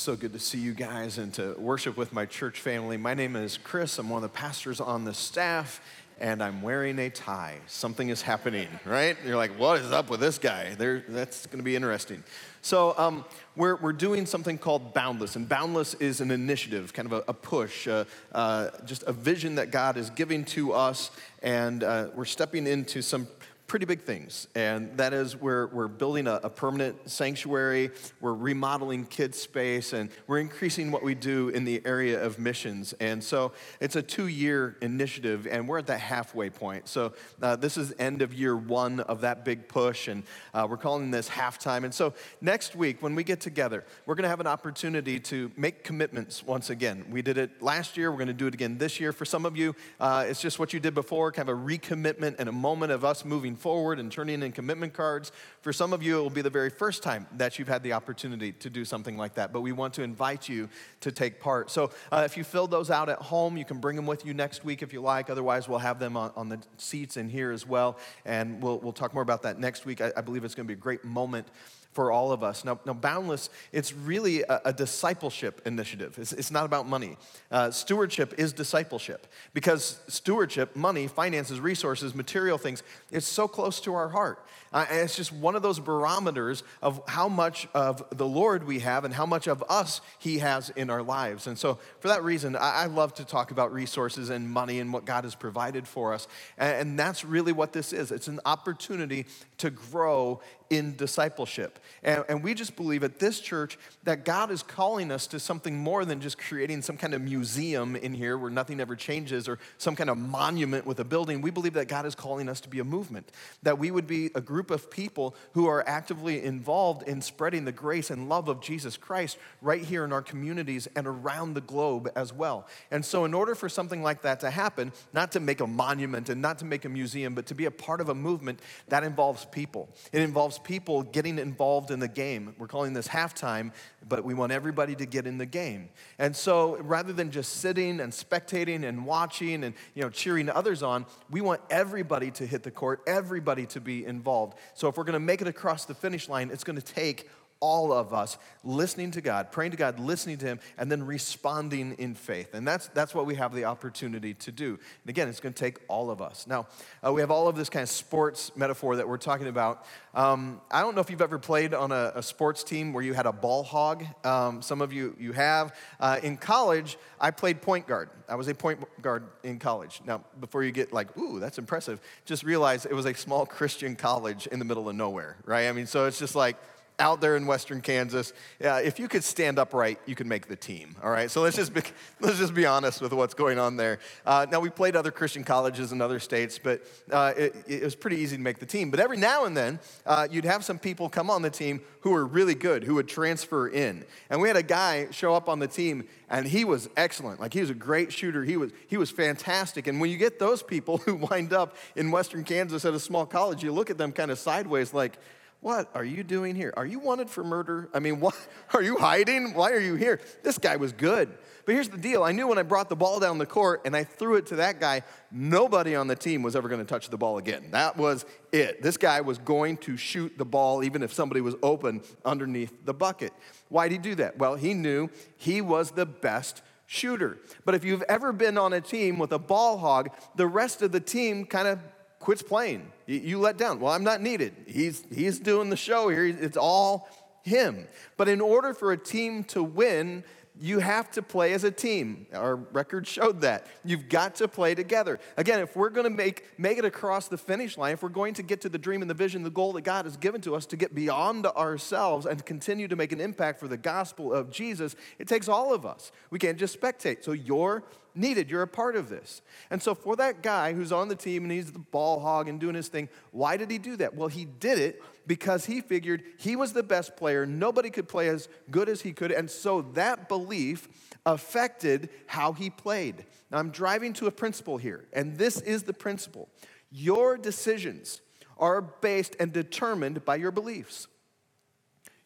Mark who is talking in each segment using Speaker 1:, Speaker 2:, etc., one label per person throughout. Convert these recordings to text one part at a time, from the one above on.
Speaker 1: So good to see you guys and to worship with my church family. My name is Chris. I'm one of the pastors on the staff, and I'm wearing a tie. Something is happening, right? You're like, what is up with this guy? There, that's going to be interesting. So, um, we're, we're doing something called Boundless, and Boundless is an initiative, kind of a, a push, uh, uh, just a vision that God is giving to us, and uh, we're stepping into some pretty big things. And that is we're, we're building a, a, permanent sanctuary, we're remodeling kids' space, and we're increasing what we do in the area of missions. And so it's a two year initiative, and we're at that halfway point. So uh, this is end of year one of that big push, and uh, we're calling this halftime. And so next week, when we get together, we're going to have an opportunity to make commitments once again. We did it last year, we're going to do it again this year. For some of you, uh, it's just what you did before, kind of a recommitment and a moment of us moving forward and turning in commitment cards. For some of you, it will be the very first time that you've had the opportunity to do something like that, but we want to invite you to take part. So uh, if you fill those out at home, you can bring them with you next week if you like. Otherwise, we'll have them on, on the seats in here as well, and we'll, we'll talk more about that next week. I, I believe it's going to be a great moment for all of us. Now, now Boundless, it's really a, a discipleship initiative. It's, it's, not about money. Uh, stewardship is discipleship because stewardship, money, finances, resources, material things, it's so close to our heart. Uh, and it's just one of those barometers of how much of the Lord we have and how much of us He has in our lives. And so, for that reason, I, I love to talk about resources and money and what God has provided for us. And, and that's really what this is it's an opportunity to grow in discipleship. And, and, we just believe at this church that God is calling us to something more than just creating some kind of museum in here where nothing ever changes or some kind of monument with a building. We believe that God is calling us to be a movement, that we would be a group of people who are actively involved in spreading the grace and love of Jesus Christ right here in our communities and around the globe as well. And so, in order for something like that to happen, not to make a monument and not to make a museum, but to be a part of a movement, that involves people. It involves people getting involved in the game. We're calling this halftime, but we want everybody to get in the game. And so rather than just sitting and spectating and watching and you know cheering others on, we want everybody to hit the court, everybody to be involved. So if we're going to make it across the finish line, it's going to take all of us listening to God, praying to God, listening to Him, and then responding in faith. And that's, that's what we have the opportunity to do. And again, it's going to take all of us. Now, uh, we have all of this kind of sports metaphor that we're talking about. Um, I don't know if you've ever played on a, a sports team where you had a ball hog. Um, some of you, you have. Uh, in college, I played point guard. I was a point guard in college. Now, before you get like, ooh, that's impressive, just realize it was a small Christian college in the middle of nowhere, right? I mean, so it's just like, out there in western Kansas, uh, if you could stand upright, you could make the team. All right, so let's just be, let's just be honest with what's going on there. Uh, now we played other Christian colleges in other states, but uh, it, it, was pretty easy to make the team. But every now and then, uh, you'd have some people come on the team who were really good, who would transfer in. And we had a guy show up on the team, and he was excellent. Like he was a great shooter. He was he was fantastic. And when you get those people who wind up in western Kansas at a small college, you look at them kind of sideways, like what are you doing here? Are you wanted for murder? I mean, what are you hiding? Why are you here? This guy was good. But here's the deal I knew when I brought the ball down the court and I threw it to that guy, nobody on the team was ever going to touch the ball again. That was it. This guy was going to shoot the ball even if somebody was open underneath the bucket. Why'd he do that? Well, he knew he was the best shooter. But if you've ever been on a team with a ball hog, the rest of the team kind of quits playing. You, let down. Well, I'm not needed. He's, he's doing the show here. It's all him. But in order for a team to win, you have to play as a team. Our record showed that. You've got to play together. Again, if we're going to make, make it across the finish line, if we're going to get to the dream and the vision, the goal that God has given to us to get beyond ourselves and continue to make an impact for the gospel of Jesus, it takes all of us. We can't just spectate. So you're needed. You're a part of this. And so, for that guy who's on the team and he's the ball hog and doing his thing, why did he do that? Well, he did it because he figured he was the best player. Nobody could play as good as he could. And so, that belief affected how he played. Now, I'm driving to a principle here, and this is the principle your decisions are based and determined by your beliefs.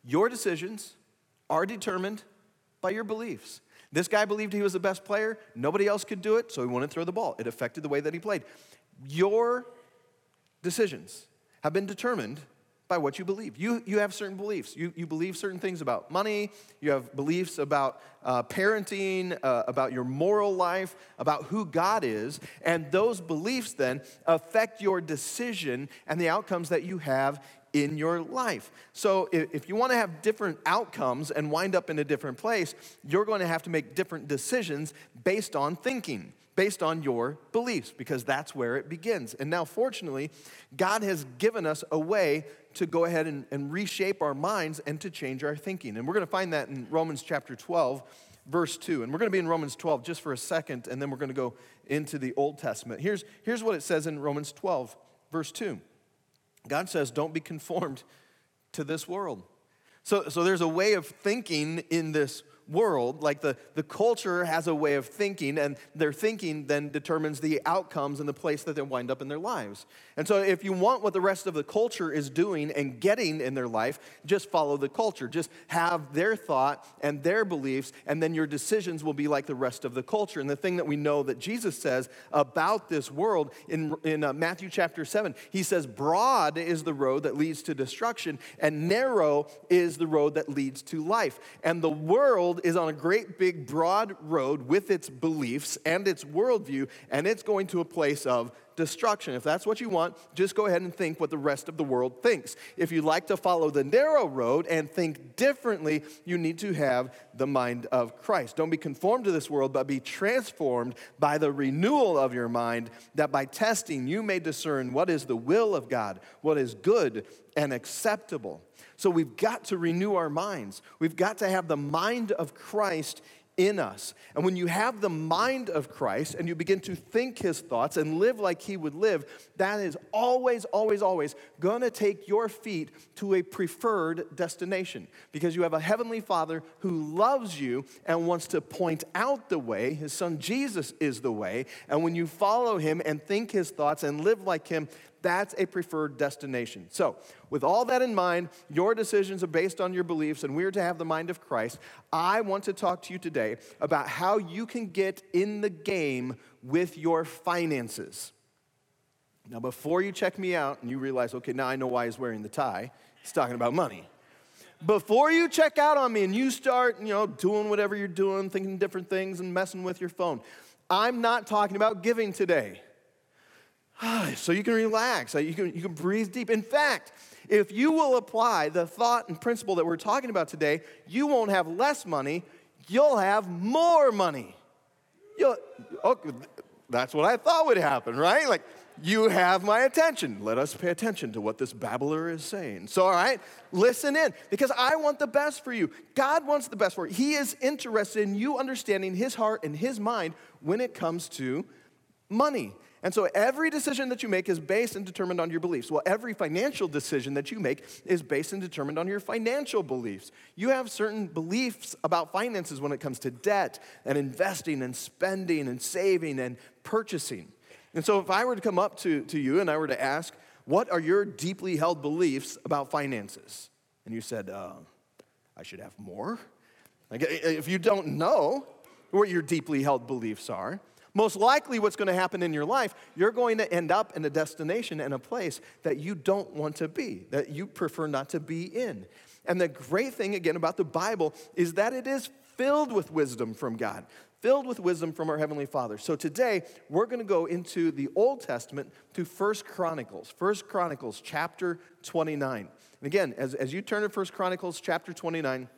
Speaker 1: Your decisions are determined by your beliefs. This guy believed he was the best player. Nobody else could do it, so he wanted to throw the ball. It affected the way that he played. Your decisions have been determined by what you believe. You, you have certain beliefs. You, you believe certain things about money, you have beliefs about uh, parenting, uh, about your moral life, about who God is, and those beliefs then affect your decision and the outcomes that you have in your life. So, if you want to have different outcomes and wind up in a different place, you're going to have to make different decisions based on thinking, based on your beliefs, because that's where it begins. And now, fortunately, God has given us a way to go ahead and, and reshape our minds and to change our thinking. And we're going to find that in Romans chapter 12 verse 2. And we're going to be in Romans 12 just for a second, and then we're going to go into the Old Testament. Here's, here's what it says in Romans 12, verse 2. God says, don't be conformed to this world. So, so there's a way of thinking in this world, like the, the culture has a way of thinking, and their thinking then determines the outcomes and the place that they wind up in their lives. And so, if you want what the rest of the culture is doing and getting in their life, just follow the culture. Just have their thought and their beliefs, and then your decisions will be like the rest of the culture. And the thing that we know that Jesus says about this world in, in uh, Matthew chapter 7, he says, Broad is the road that leads to destruction, and narrow is the road that leads to life. And the world world is on a great big broad road with its beliefs and its worldview, and it's going to a place of destruction. If that's what you want, just go ahead and think what the rest of the world thinks. If you like to follow the narrow road and think differently, you need to have the mind of Christ. Don't be conformed to this world, but be transformed by the renewal of your mind, that by testing you may discern what is the will of God, what is good and acceptable. So we've got to renew our minds. We've got to have the mind of Christ in us. And when you have the mind of Christ and you begin to think his thoughts and live like he would live, that is always, always, always going to take your feet to a preferred destination because you have a heavenly father who loves you and wants to point out the way. His son Jesus is the way. And when you follow him and think his thoughts and live like him, that's a preferred destination. So, with all that in mind, your decisions are based on your beliefs, and we're to have the mind of Christ. I want to talk to you today about how you can get in the game with your finances. Now, before you check me out and you realize, okay, now I know why he's wearing the tie, he's talking about money. Before you check out on me and you start, you know, doing whatever you're doing, thinking different things and messing with your phone, I'm not talking about giving today. Ah, so you can relax, you can, you can breathe deep. In fact, if you will apply the thought and principle that we're talking about today, you won't have less money, you'll have more money. You'll, oh, that's what I thought would happen, right? Like, you have my attention. Let us pay attention to what this babbler is saying. So, all right, listen in because I want the best for you. God wants the best for you. He is interested in you understanding his heart and his mind when it comes to money. And so every decision that you make is based and determined on your beliefs. Well, every financial decision that you make is based and determined on your financial beliefs. You have certain beliefs about finances when it comes to debt and investing and spending and saving and purchasing. And so if I were to come up to, to you and I were to ask, what are your deeply held beliefs about finances? And you said, uh, I should have more. Like, if you don't know what your deeply held beliefs are, most likely, what's going to happen in your life, you're going to end up in a destination and a place that you don't want to be, that you prefer not to be in. And the great thing, again, about the Bible is that it is filled with wisdom from God, filled with wisdom from our Heavenly Father. So today, we're going to go into the Old Testament to First Chronicles, First Chronicles chapter 29. And again, as, as you turn to First Chronicles chapter 29,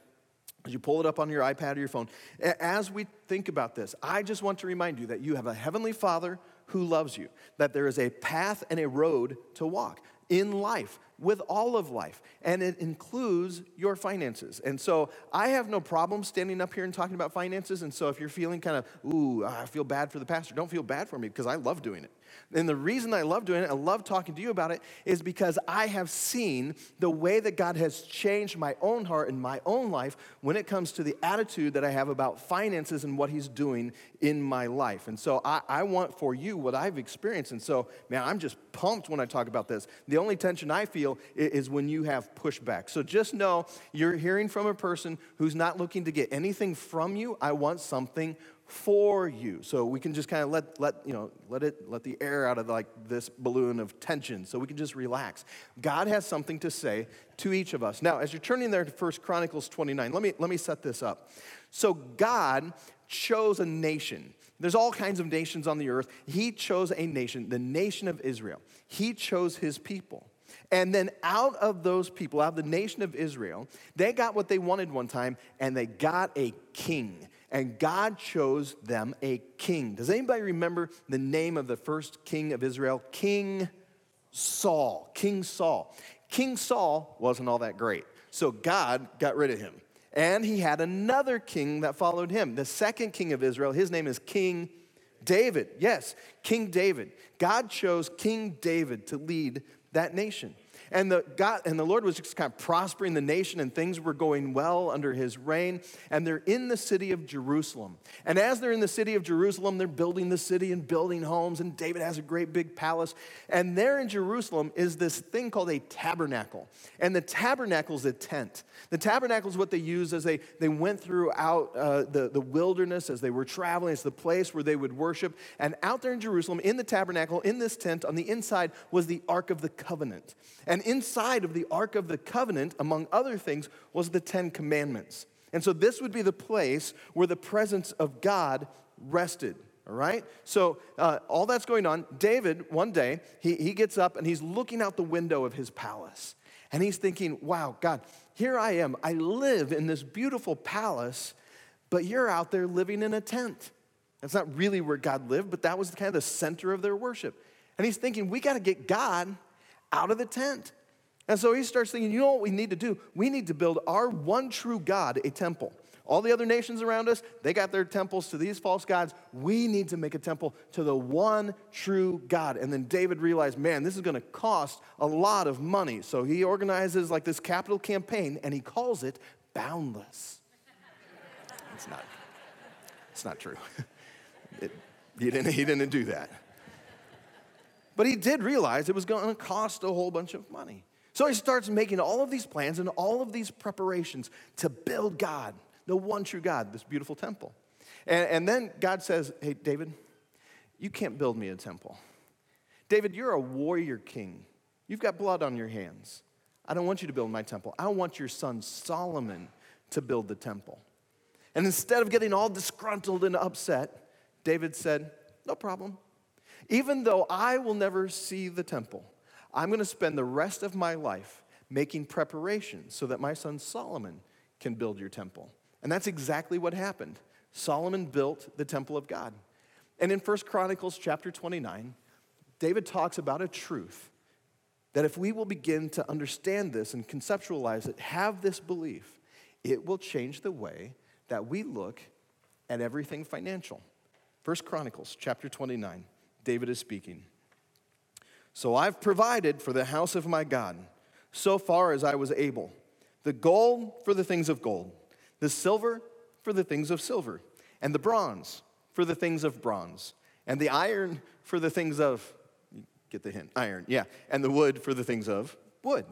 Speaker 1: as you pull it up on your iPad or your phone, as we think about this, I just want to remind you that you have a heavenly Father who loves you, that there is a path and a road to walk in life. With all of life, and it includes your finances. And so I have no problem standing up here and talking about finances. And so if you're feeling kind of, ooh, I feel bad for the pastor, don't feel bad for me because I love doing it. And the reason I love doing it, I love talking to you about it, is because I have seen the way that God has changed my own heart and my own life when it comes to the attitude that I have about finances and what He's doing in my life. And so I, I want for you what I've experienced. And so, man, I'm just pumped when I talk about this. The only tension I feel is when you have pushback. So just know you're hearing from a person who's not looking to get anything from you. I want something for you. So we can just kind of let, let, you know, let it, let the air out of like this balloon of tension so we can just relax. God has something to say to each of us. Now, as you're turning there to First Chronicles 29, let me, let me set this up. So God chose a nation. There's all kinds of nations on the earth. He chose a nation, the nation of Israel. He chose his people. And then out of those people, out of the nation of Israel, they got what they wanted one time, and they got a king and God chose them a king. Does anybody remember the name of the first king of Israel? King Saul. King Saul. King Saul wasn't all that great, so God got rid of him. And he had another king that followed him. The second king of Israel, his name is King David. Yes, King David. God chose King David to lead that nation. And the, God, and the Lord was just kind of prospering the nation, and things were going well under his reign. And they're in the city of Jerusalem. And as they're in the city of Jerusalem, they're building the city and building homes, and David has a great big palace. And there in Jerusalem is this thing called a tabernacle. And the tabernacle is a tent. The tabernacle is what they used as they, they went throughout uh, the, the wilderness as they were traveling. It's the place where they would worship. And out there in Jerusalem, in the tabernacle, in this tent, on the inside was the Ark of the Covenant. And inside of the Ark of the Covenant, among other things, was the Ten Commandments. And so this would be the place where the presence of God rested. All right? So, uh, all that's going on. David, one day, he, he gets up and he's looking out the window of his palace. And he's thinking, wow, God, here I am. I live in this beautiful palace, but you're out there living in a tent. That's not really where God lived, but that was kind of the center of their worship. And he's thinking, we got to get God out of the tent. And so he starts thinking, you know what we need to do? We need to build our one true God a temple. All the other nations around us, they got their temples to these false gods. We need to make a temple to the one true God. And then David realized, man, this is going to cost a lot of money. So he organizes like this capital campaign and he calls it Boundless. it's not, it's not true. It, he, didn't, he didn't do that. But he did realize it was going to cost a whole bunch of money. So he starts making all of these plans and all of these preparations to build God, the one true God, this beautiful temple. And, and then God says, Hey, David, you can't build me a temple. David, you're a warrior king. You've got blood on your hands. I don't want you to build my temple. I want your son Solomon to build the temple. And instead of getting all disgruntled and upset, David said, No problem. Even though I will never see the temple, I'm going to spend the rest of my life making preparations so that my son Solomon can build your temple. And that's exactly what happened. Solomon built the temple of God. And in 1 Chronicles chapter 29, David talks about a truth that if we will begin to understand this and conceptualize it, have this belief, it will change the way that we look at everything financial. 1 Chronicles chapter 29. David is speaking. So I've provided for the house of my God so far as I was able the gold for the things of gold, the silver for the things of silver, and the bronze for the things of bronze, and the iron for the things of, get the hint, iron, yeah, and the wood for the things of wood.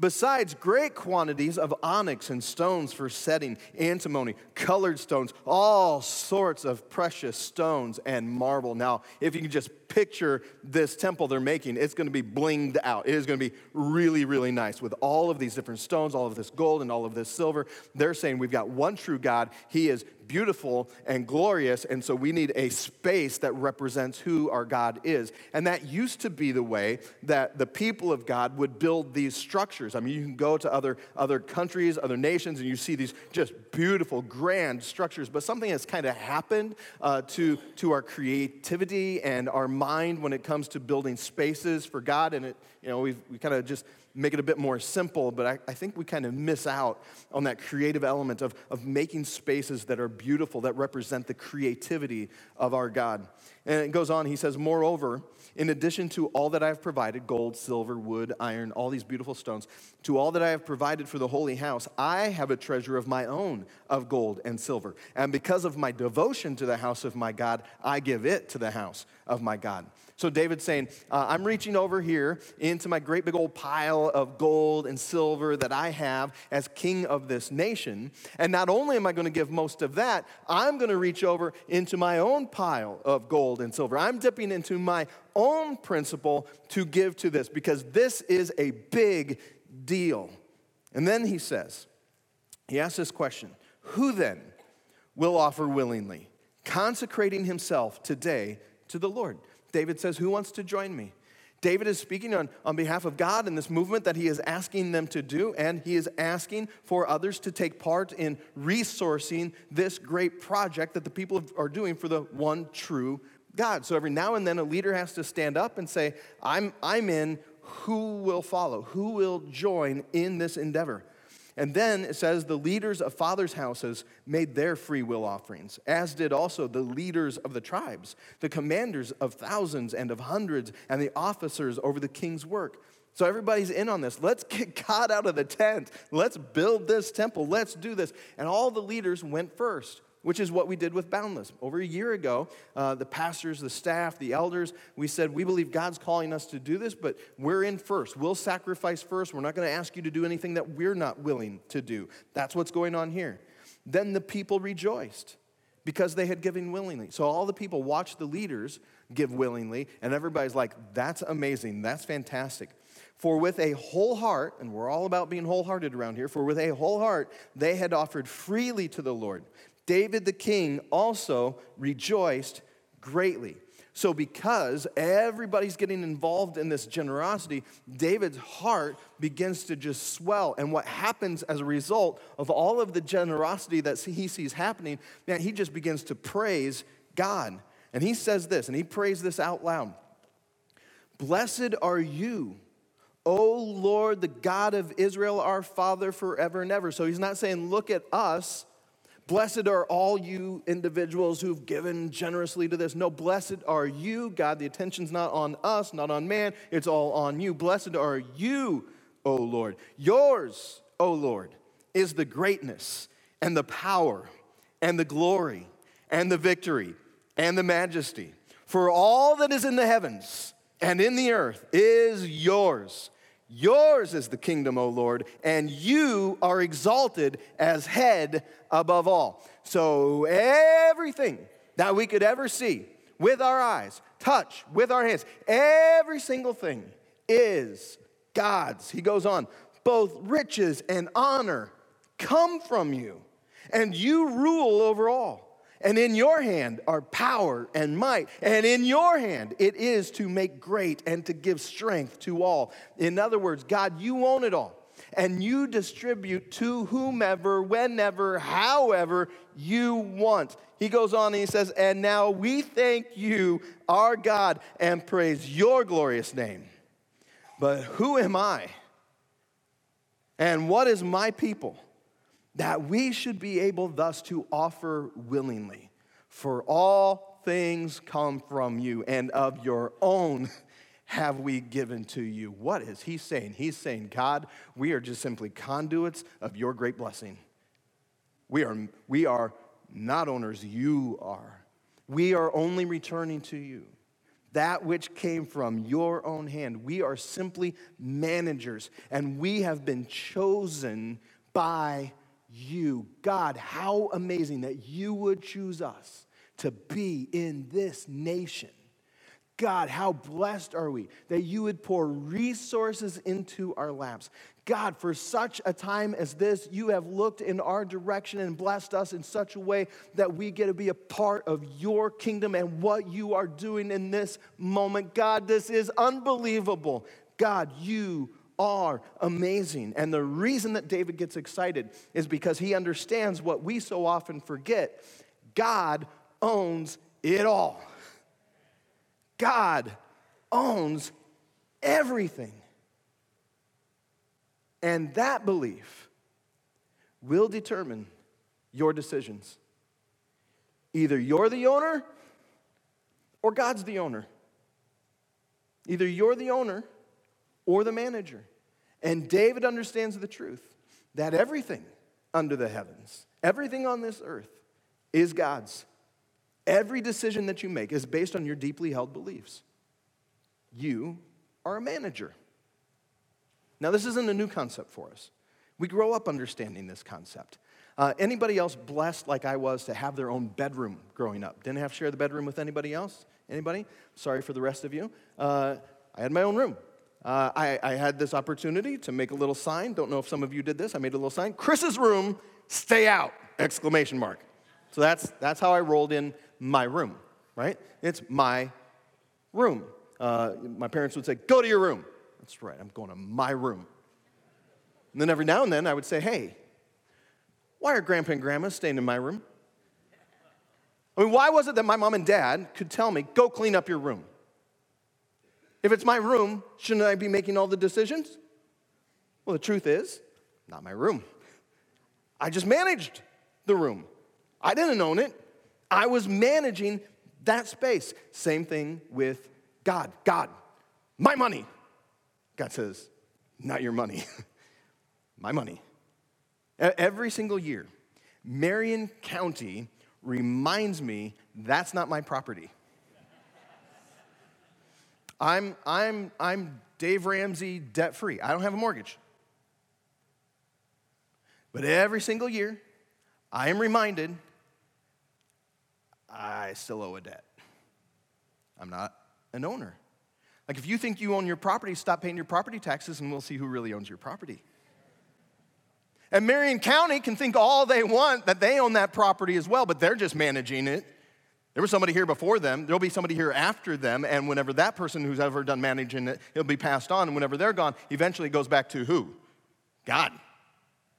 Speaker 1: Besides great quantities of onyx and stones for setting, antimony, colored stones, all sorts of precious stones and marble. Now, if you can just picture this temple they're making, it's going to be blinged out. It is going to be really, really nice with all of these different stones, all of this gold, and all of this silver. They're saying we've got one true God. He is beautiful and glorious, and so we need a space that represents who our God is. And that used to be the way that the people of God would build these structures. I mean, you can go to other, other countries, other nations, and you see these just beautiful, grand structures, but something has kind of happened uh, to, to our creativity and our mind when it comes to building spaces for God, and it, you know, we've we kind of just make it a bit more simple, but I, I think we kind of miss out on that creative element of, of making spaces that are beautiful, that represent the creativity of our God. And it goes on, he says, Moreover, in addition to all that I have provided gold, silver, wood, iron, all these beautiful stones to all that I have provided for the holy house, I have a treasure of my own of gold and silver. And because of my devotion to the house of my God, I give it to the house of my God. So David's saying, uh, I'm reaching over here into my great big old pile of gold and silver that I have as king of this nation. And not only am I going to give most of that, I'm going to reach over into my own pile of gold and silver. I'm dipping into my own principal to give to this because this is a big deal. And then he says, he asks this question Who then will offer willingly, consecrating himself today to the Lord? David says, Who wants to join me? David is speaking on, on behalf of God in this movement that he is asking them to do, and he is asking for others to take part in resourcing this great project that the people are doing for the one true God. So every now and then a leader has to stand up and say, I'm, I'm in, who will follow? Who will join in this endeavor? And then it says the leaders of fathers' houses made their free will offerings, as did also the leaders of the tribes, the commanders of thousands and of hundreds, and the officers over the king's work. So everybody's in on this. Let's get God out of the tent. Let's build this temple. Let's do this. And all the leaders went first which is what we did with Boundless. Over a year ago, uh, the pastors, the staff, the elders, we said, We believe God's calling us to do this, but we're in first. We'll sacrifice first. We're not going to ask you to do anything that we're not willing to do. That's what's going on here. Then the people rejoiced because they had given willingly. So all the people watched the leaders give willingly, and everybody's like, That's amazing. That's fantastic. For with a whole heart, and we're all about being wholehearted around here, for with a whole heart they had offered freely to the Lord David the king also rejoiced greatly. So, because everybody's getting involved in this generosity, David's heart begins to just swell. And what happens as a result of all of the generosity that he sees happening, man, he just begins to praise God. And he says this, and he prays this out loud Blessed are you, O Lord, the God of Israel, our Father, forever and ever. So he's not saying, Look at us Blessed are all you individuals who've given generously to this. No, blessed are you, God. The attention's not on us, not on man, it's all on you. Blessed are you, O Lord. Yours, O Lord, is the greatness and the power and the glory and the victory and the majesty. For all that is in the heavens and in the earth is yours. Yours is the kingdom, O Lord, and you are exalted as head above all. So, everything that we could ever see with our eyes, touch with our hands, every single thing is God's. He goes on, both riches and honor come from you, and you rule over all. And in your hand are power and might. And in your hand it is to make great and to give strength to all. In other words, God, you own it all. And you distribute to whomever, whenever, however you want. He goes on and he says, And now we thank you, our God, and praise your glorious name. But who am I? And what is my people? That we should be able thus to offer willingly. For all things come from you, and of your own have we given to you. What is he saying? He's saying, God, we are just simply conduits of your great blessing. We are, we are not owners, you are. We are only returning to you that which came from your own hand. We are simply managers, and we have been chosen by you. God, how amazing that you would choose us to be in this nation. God, how blessed are we that you would pour resources into our laps. God, for such a time as this, you have looked in our direction and blessed us in such a way that we get to be a part of your kingdom and what you are doing in this moment. God, this is unbelievable. God, you are amazing. And the reason that David gets excited is because he understands what we so often forget God owns it all. God owns everything.
Speaker 2: And that belief will determine your decisions. Either you're the owner or God's the owner. Either you're the owner or the manager. And David understands the truth that everything under the heavens, everything on this earth, is God's. Every decision that you make is based on your deeply held beliefs. You are a manager. Now, this isn't a new concept for us. We grow up understanding this concept. Uh, anybody else blessed like I was to have their own bedroom growing up? Didn't have to share the bedroom with anybody else? Anybody? Sorry for the rest of you. Uh, I had my own room. Uh, I, I had this opportunity to make a little sign. Don't know if some of you did this. I made a little sign. Chris's room, stay out! Exclamation mark. So that's, that's how I rolled in my room, right? It's my room. Uh, my parents would say, go to your room. That's right, I'm going to my room. And then every now and then I would say, hey, why are grandpa and grandma staying in my room? I mean, why was it that my mom and dad could tell me, go clean up your room? If it's my room, shouldn't I be making all the decisions? Well, the truth is, not my room. I just managed the room. I didn't own it. I was managing that space. Same thing with God. God, my money. God says, not your money, my money. Every single year, Marion County reminds me that's not my property. I'm, I'm, I'm Dave Ramsey debt free. I don't have a mortgage. But every single year, I am reminded I still owe a debt. I'm not an owner. Like if you think you own your property, stop paying your property taxes and we'll see who really owns your property. And Marion County can think all they want that they own that property as well, but they're just managing it. There was somebody here before them, there'll be somebody here after them, and whenever that person who's ever done managing it, it'll be passed on, and whenever they're gone, eventually it goes back to who? God.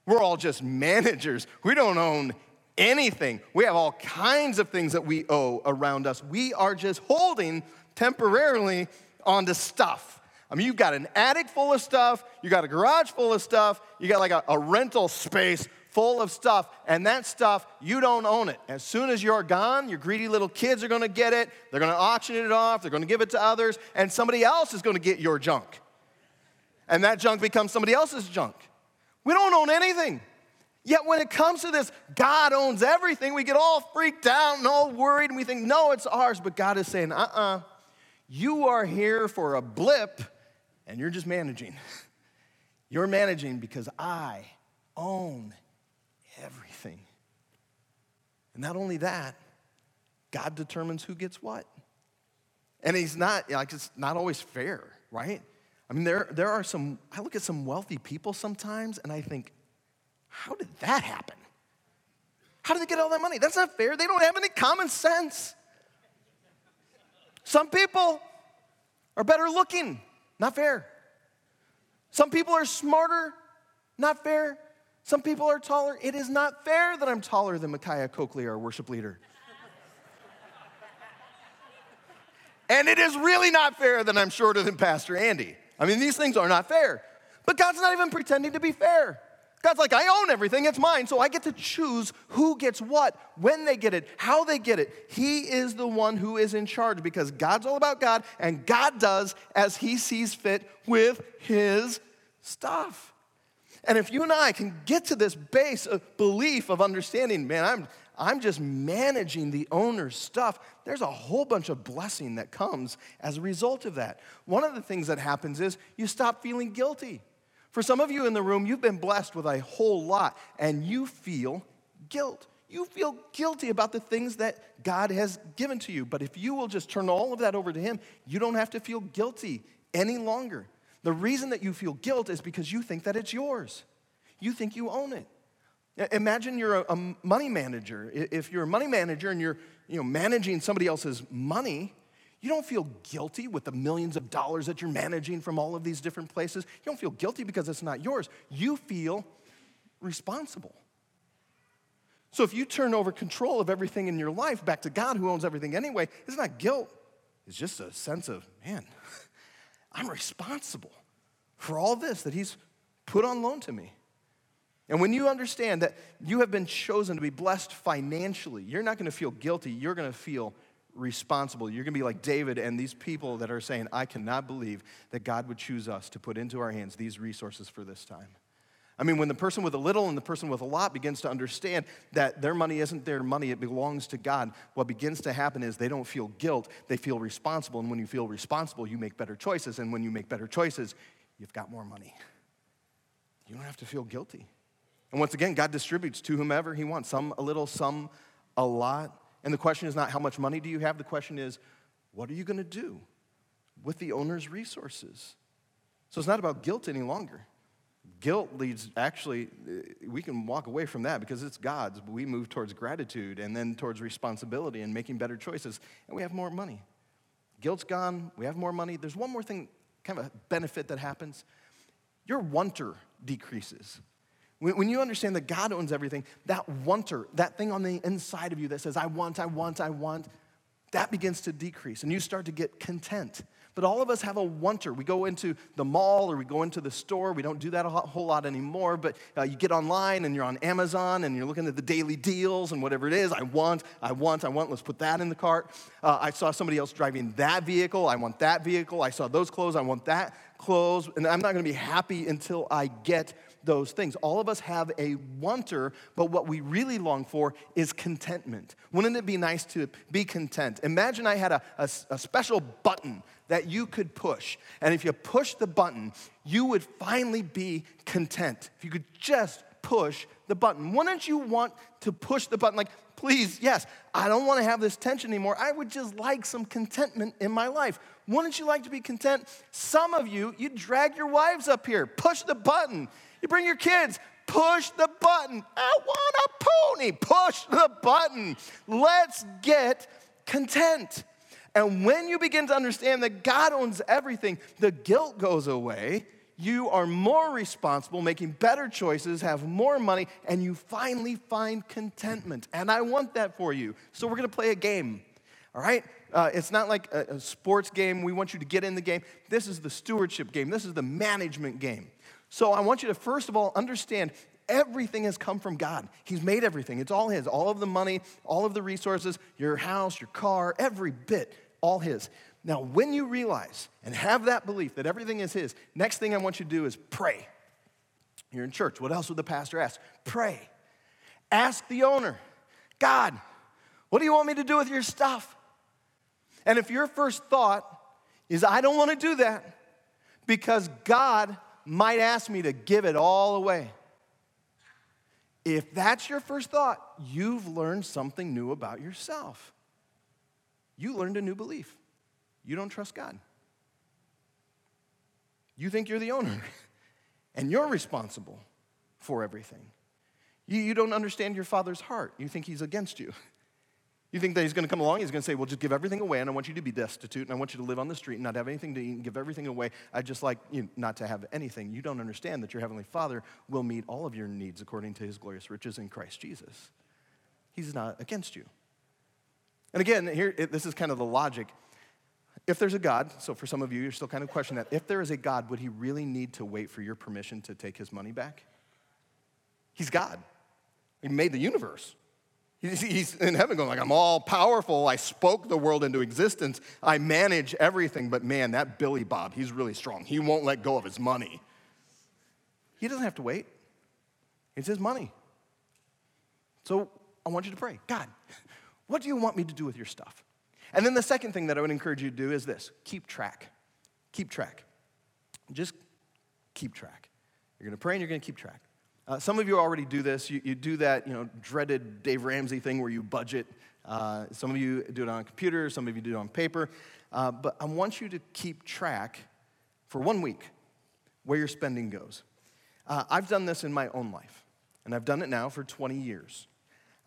Speaker 2: We're all just managers. We don't own anything. We have all kinds of things that we owe around us. We are just holding temporarily onto stuff. I mean, you've got an attic full of stuff, you got a garage full of stuff, you got like a, a, rental space full of stuff, and that stuff, you don't own it. As soon as you're gone, your greedy little kids are gonna get it, they're gonna auction it off, they're gonna give it to others, and somebody else is gonna get your junk. And that junk becomes somebody else's junk. We don't own anything. Yet when it comes to this, God owns everything, we get all freaked out and all worried, and we think, no, it's ours. But God is saying, uh uh-uh, uh, you are here for a blip, and you're just managing. You're managing because I own. And not only that, God determines who gets what. And he's not, like, it's not always fair, right? I mean, there, there are some, I look at some wealthy people sometimes and I think, how did that happen? How did they get all that money? That's not fair. They don't have any common sense. Some people are better looking, not fair. Some people are smarter, not fair. Some people are taller. It is not fair that I'm taller than Micaiah Coakley, our worship leader. and it is really not fair that I'm shorter than Pastor Andy. I mean, these things are not fair. But God's not even pretending to be fair. God's like, I own everything, it's mine, so I get to choose who gets what, when they get it, how they get it. He is the one who is in charge because God's all about God, and God does as He sees fit with His stuff. And if you and I can get to this base of belief of understanding, man, I'm, I'm just managing the owner's stuff, there's a whole bunch of blessing that comes as a result of that. One of the things that happens is you stop feeling guilty. For some of you in the room, you've been blessed with a whole lot and you feel guilt. You feel guilty about the things that God has given to you. But if you will just turn all of that over to Him, you don't have to feel guilty any longer. The reason that you feel guilt is because you think that it's yours, you think you own it. Imagine you're a, money manager. If you're a money manager and you're you know, managing somebody else's money, you don't feel guilty with the millions of dollars that you're managing from all of these different places. You don't feel guilty because it's not yours. You feel responsible. So if you turn over control of everything in your life back to God who owns everything anyway, it's not guilt. It's just a sense of, man, I'm responsible for all this that He's put on loan to me. And when you understand that you have been chosen to be blessed financially, you're not going to feel guilty. You're going to feel responsible. You're going to be like David and these people that are saying, I cannot believe that God would choose us to put into our hands these resources for this time. I mean, when the person with a little and the person with a lot begins to understand that their money isn't their money, it belongs to God, what begins to happen is they don't feel guilt, they feel responsible. And when you feel responsible, you make better choices. And when you make better choices, you've got more money. You don't have to feel guilty. And once again, God distributes to whomever He wants, some a little, some a lot. And the question is not how much money do you have, the question is, what are you going to do with the owner's resources? So it's not about guilt any longer. Guilt leads, actually, eh, we can walk away from that because it's God's. We move towards gratitude and then towards responsibility and making better choices, and we have more money. Guilt's gone, we have more money. There's one more thing, kind of a benefit that happens. Your wanter decreases. When, you understand that God owns everything, that wanter, that thing on the inside of you that says, I want, I want, I want, that begins to decrease and you start to get content. But all of us have a wanter. We go into the mall or we go into the store. We don't do that a whole lot anymore, but uh, you get online and you're on Amazon and you're looking at the daily deals and whatever it is. I want, I want, I want. Let's put that in the cart. Uh, I saw somebody else driving that vehicle. I want that vehicle. I saw those clothes. I want that clothes. And I'm not going to be happy until I get those things. All of us have a wanter, but what we really long for is contentment. Wouldn't it be nice to be content? Imagine I had a, a, a special button that you could push. And if you push the button, you would finally be content. If you could just push the button. Wouldn't you want to push the button? Like, please, yes, I don't want to have this tension anymore. I would just like some contentment in my life. Wouldn't you like to be content? Some of you, you drag your wives up here, push the button. You bring your kids, push the button. I want a pony. Push the button. Let's get content. And when you begin to understand that God owns everything, the guilt goes away. You are more responsible, making better choices, have more money, and you finally find contentment. And I want that for you. So we're gonna play a game, all right? Uh, it's not like a, a sports game. We want you to get in the game. This is the stewardship game, this is the management game. So I want you to first of all understand everything has come from God. He's made everything. It's all His. All of the money, all of the resources, your house, your car, every bit, all His. Now, when you realize and have that belief that everything is His, next thing I want you to do is pray. You're in church. What else would the pastor ask? Pray. Ask the owner, God, what do you want me to do with your stuff? And if your first thought is, I don't want to do that because God might ask me to give it all away. If that's your first thought, you've learned something new about yourself. You learned a new belief. You don't trust God. You think you're the owner and you're responsible for everything. You, you don't understand your father's heart. You think he's against you. You think that he's going to come along, he's going to say, Well, just give everything away, and I want you to be destitute, and I want you to live on the street and not have anything to eat and give everything away. I just like you not to have anything. You don't understand that your Heavenly Father will meet all of your needs according to his glorious riches in Christ Jesus. He's not against you. And again, here, it, this is kind of the logic. If there's a God, so for some of you, you're still kind of questioning that. If there is a God, would he really need to wait for your permission to take his money back? He's God. He made the universe. He's in heaven going like, I'm all powerful. I spoke the world into existence. I manage everything. But man, that Billy Bob, he's really strong. He won't let go of his money. He doesn't have to wait. It's his money. So I want you to pray God, what do you want me to do with your stuff? And then the second thing that I would encourage you to do is this keep track. Keep track. Just keep track. You're going to pray and you're going to keep track. Uh, some of you already do this. You, you, do that, you know, dreaded Dave Ramsey thing where you budget. Uh, some of you do it on a computer. Some of you do it on paper. Uh, but I want you to keep track for one week where your spending goes. Uh, I've done this in my own life, and I've done it now for 20 years.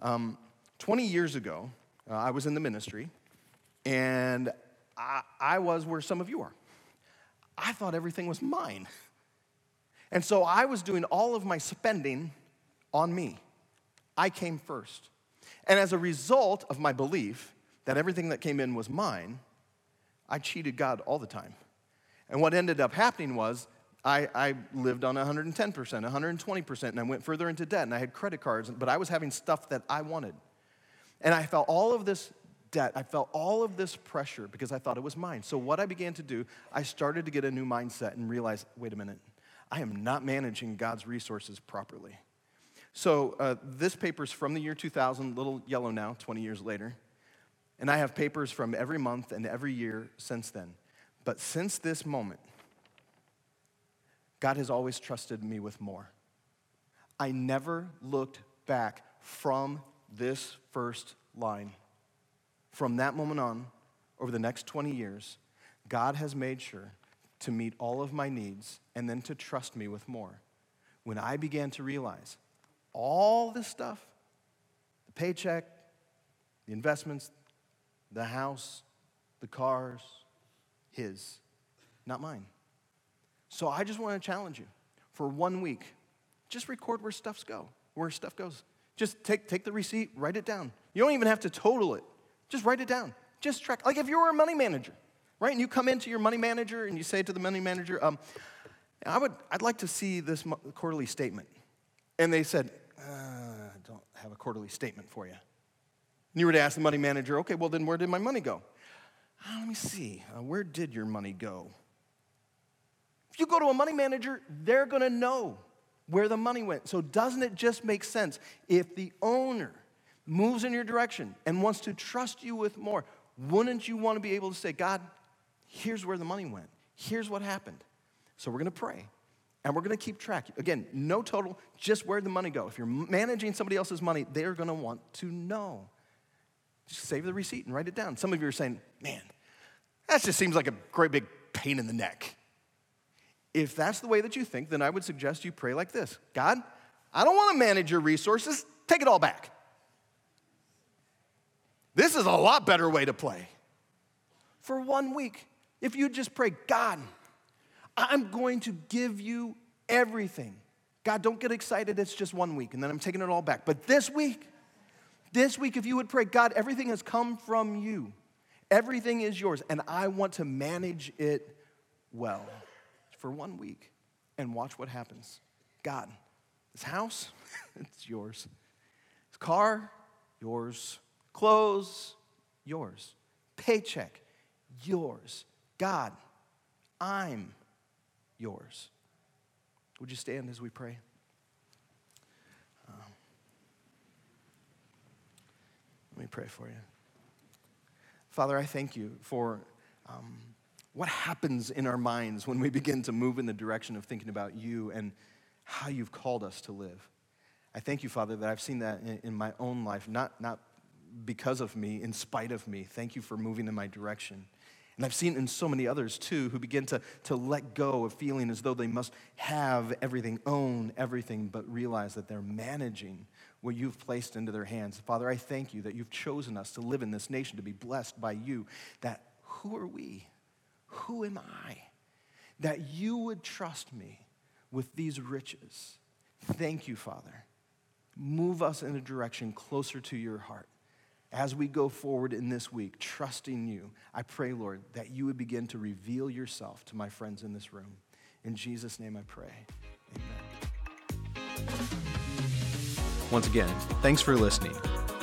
Speaker 2: Um, 20 years ago, uh, I was in the ministry, and I, I was where some of you are. I thought everything was mine. And so I was doing all of my spending on me. I came first. And as a result of my belief that everything that came in was mine, I cheated God all the time. And what ended up happening was I, I lived on 110%, 120%, and I went further into debt, and I had credit cards, but I was having stuff that I wanted. And I felt all of this debt, I felt all of this pressure because I thought it was mine. So, what I began to do, I started to get a new mindset and realize wait a minute, I am not managing God's resources properly. So, uh, this paper's from the year 2000, little yellow now, 20 years later. And I have papers from every month and every year since then. But since this moment, God has always trusted me with more. I never looked back from this first line. From that moment on, over the next 20 years, God has made sure to meet all of my needs and then to trust me with more. When I began to realize all this stuff the paycheck, the investments, the house, the cars, His, not mine. So I just want to challenge you for one week, just record where stuff's go, where stuff goes. Just take, take the receipt, write it down. You don't even have to total it. Just write it down. Just track. Like if you were a money manager, right? And you come into your money manager and you say to the money manager, um, I would, I'd like to see this quarterly statement. And they said, uh, I don't have a quarterly statement for you. And you were to ask the money manager, okay, well then where did my money go? Uh, let me see. Uh, where did your money go? If you go to a money manager, they're to know where the money went. So, doesn't it just make sense if the owner moves in your direction and wants to trust you with more? Wouldn't you want to be able to say, God, here's where the money went, here's what happened? So, we're going to pray and we're going to keep track. Again, no total, just where the money go. If you're managing somebody else's money, they're going to want to know. Just save the receipt and write it down. Some of you are saying, man, that just seems like a great big pain in the neck. If that's the way that you think, then I would suggest you pray like this God, I don't want to manage your resources, take it all back. This is a lot better way to play. For one week, if you just pray, God, I'm going to give you everything. God, don't get excited, it's just one week, and then I'm taking it all back. But this week, this week, if you would pray, God, everything has come from you, everything is yours, and I want to manage it well for one week and watch what happens. God, this house, it's yours. This car, yours. Clothes, yours. Paycheck, yours. God, I'm yours. Would you stand as we pray? Um, let me pray for you. Father, I thank you for um, what happens in our minds when we begin to move in the direction of thinking about you and how you've called us to live. I thank you, Father, that I've seen that in, in my own life, not, not because of me, in spite of me. Thank you for moving in my direction. And I've seen in so many others too who begin to, to let go of feeling as though they must have everything, own everything, but realize that they're managing what you've placed into their hands. Father, I thank you that you've chosen us to live in this nation, to be blessed by you. That who are we? Who am I that you would trust me with these riches? Thank you, Father. Move us in a direction closer to your heart. As we go forward in this week, trusting you, I pray, Lord, that you would begin to reveal yourself to my friends in this room. In Jesus' name I pray. Amen. Once again, thanks for listening.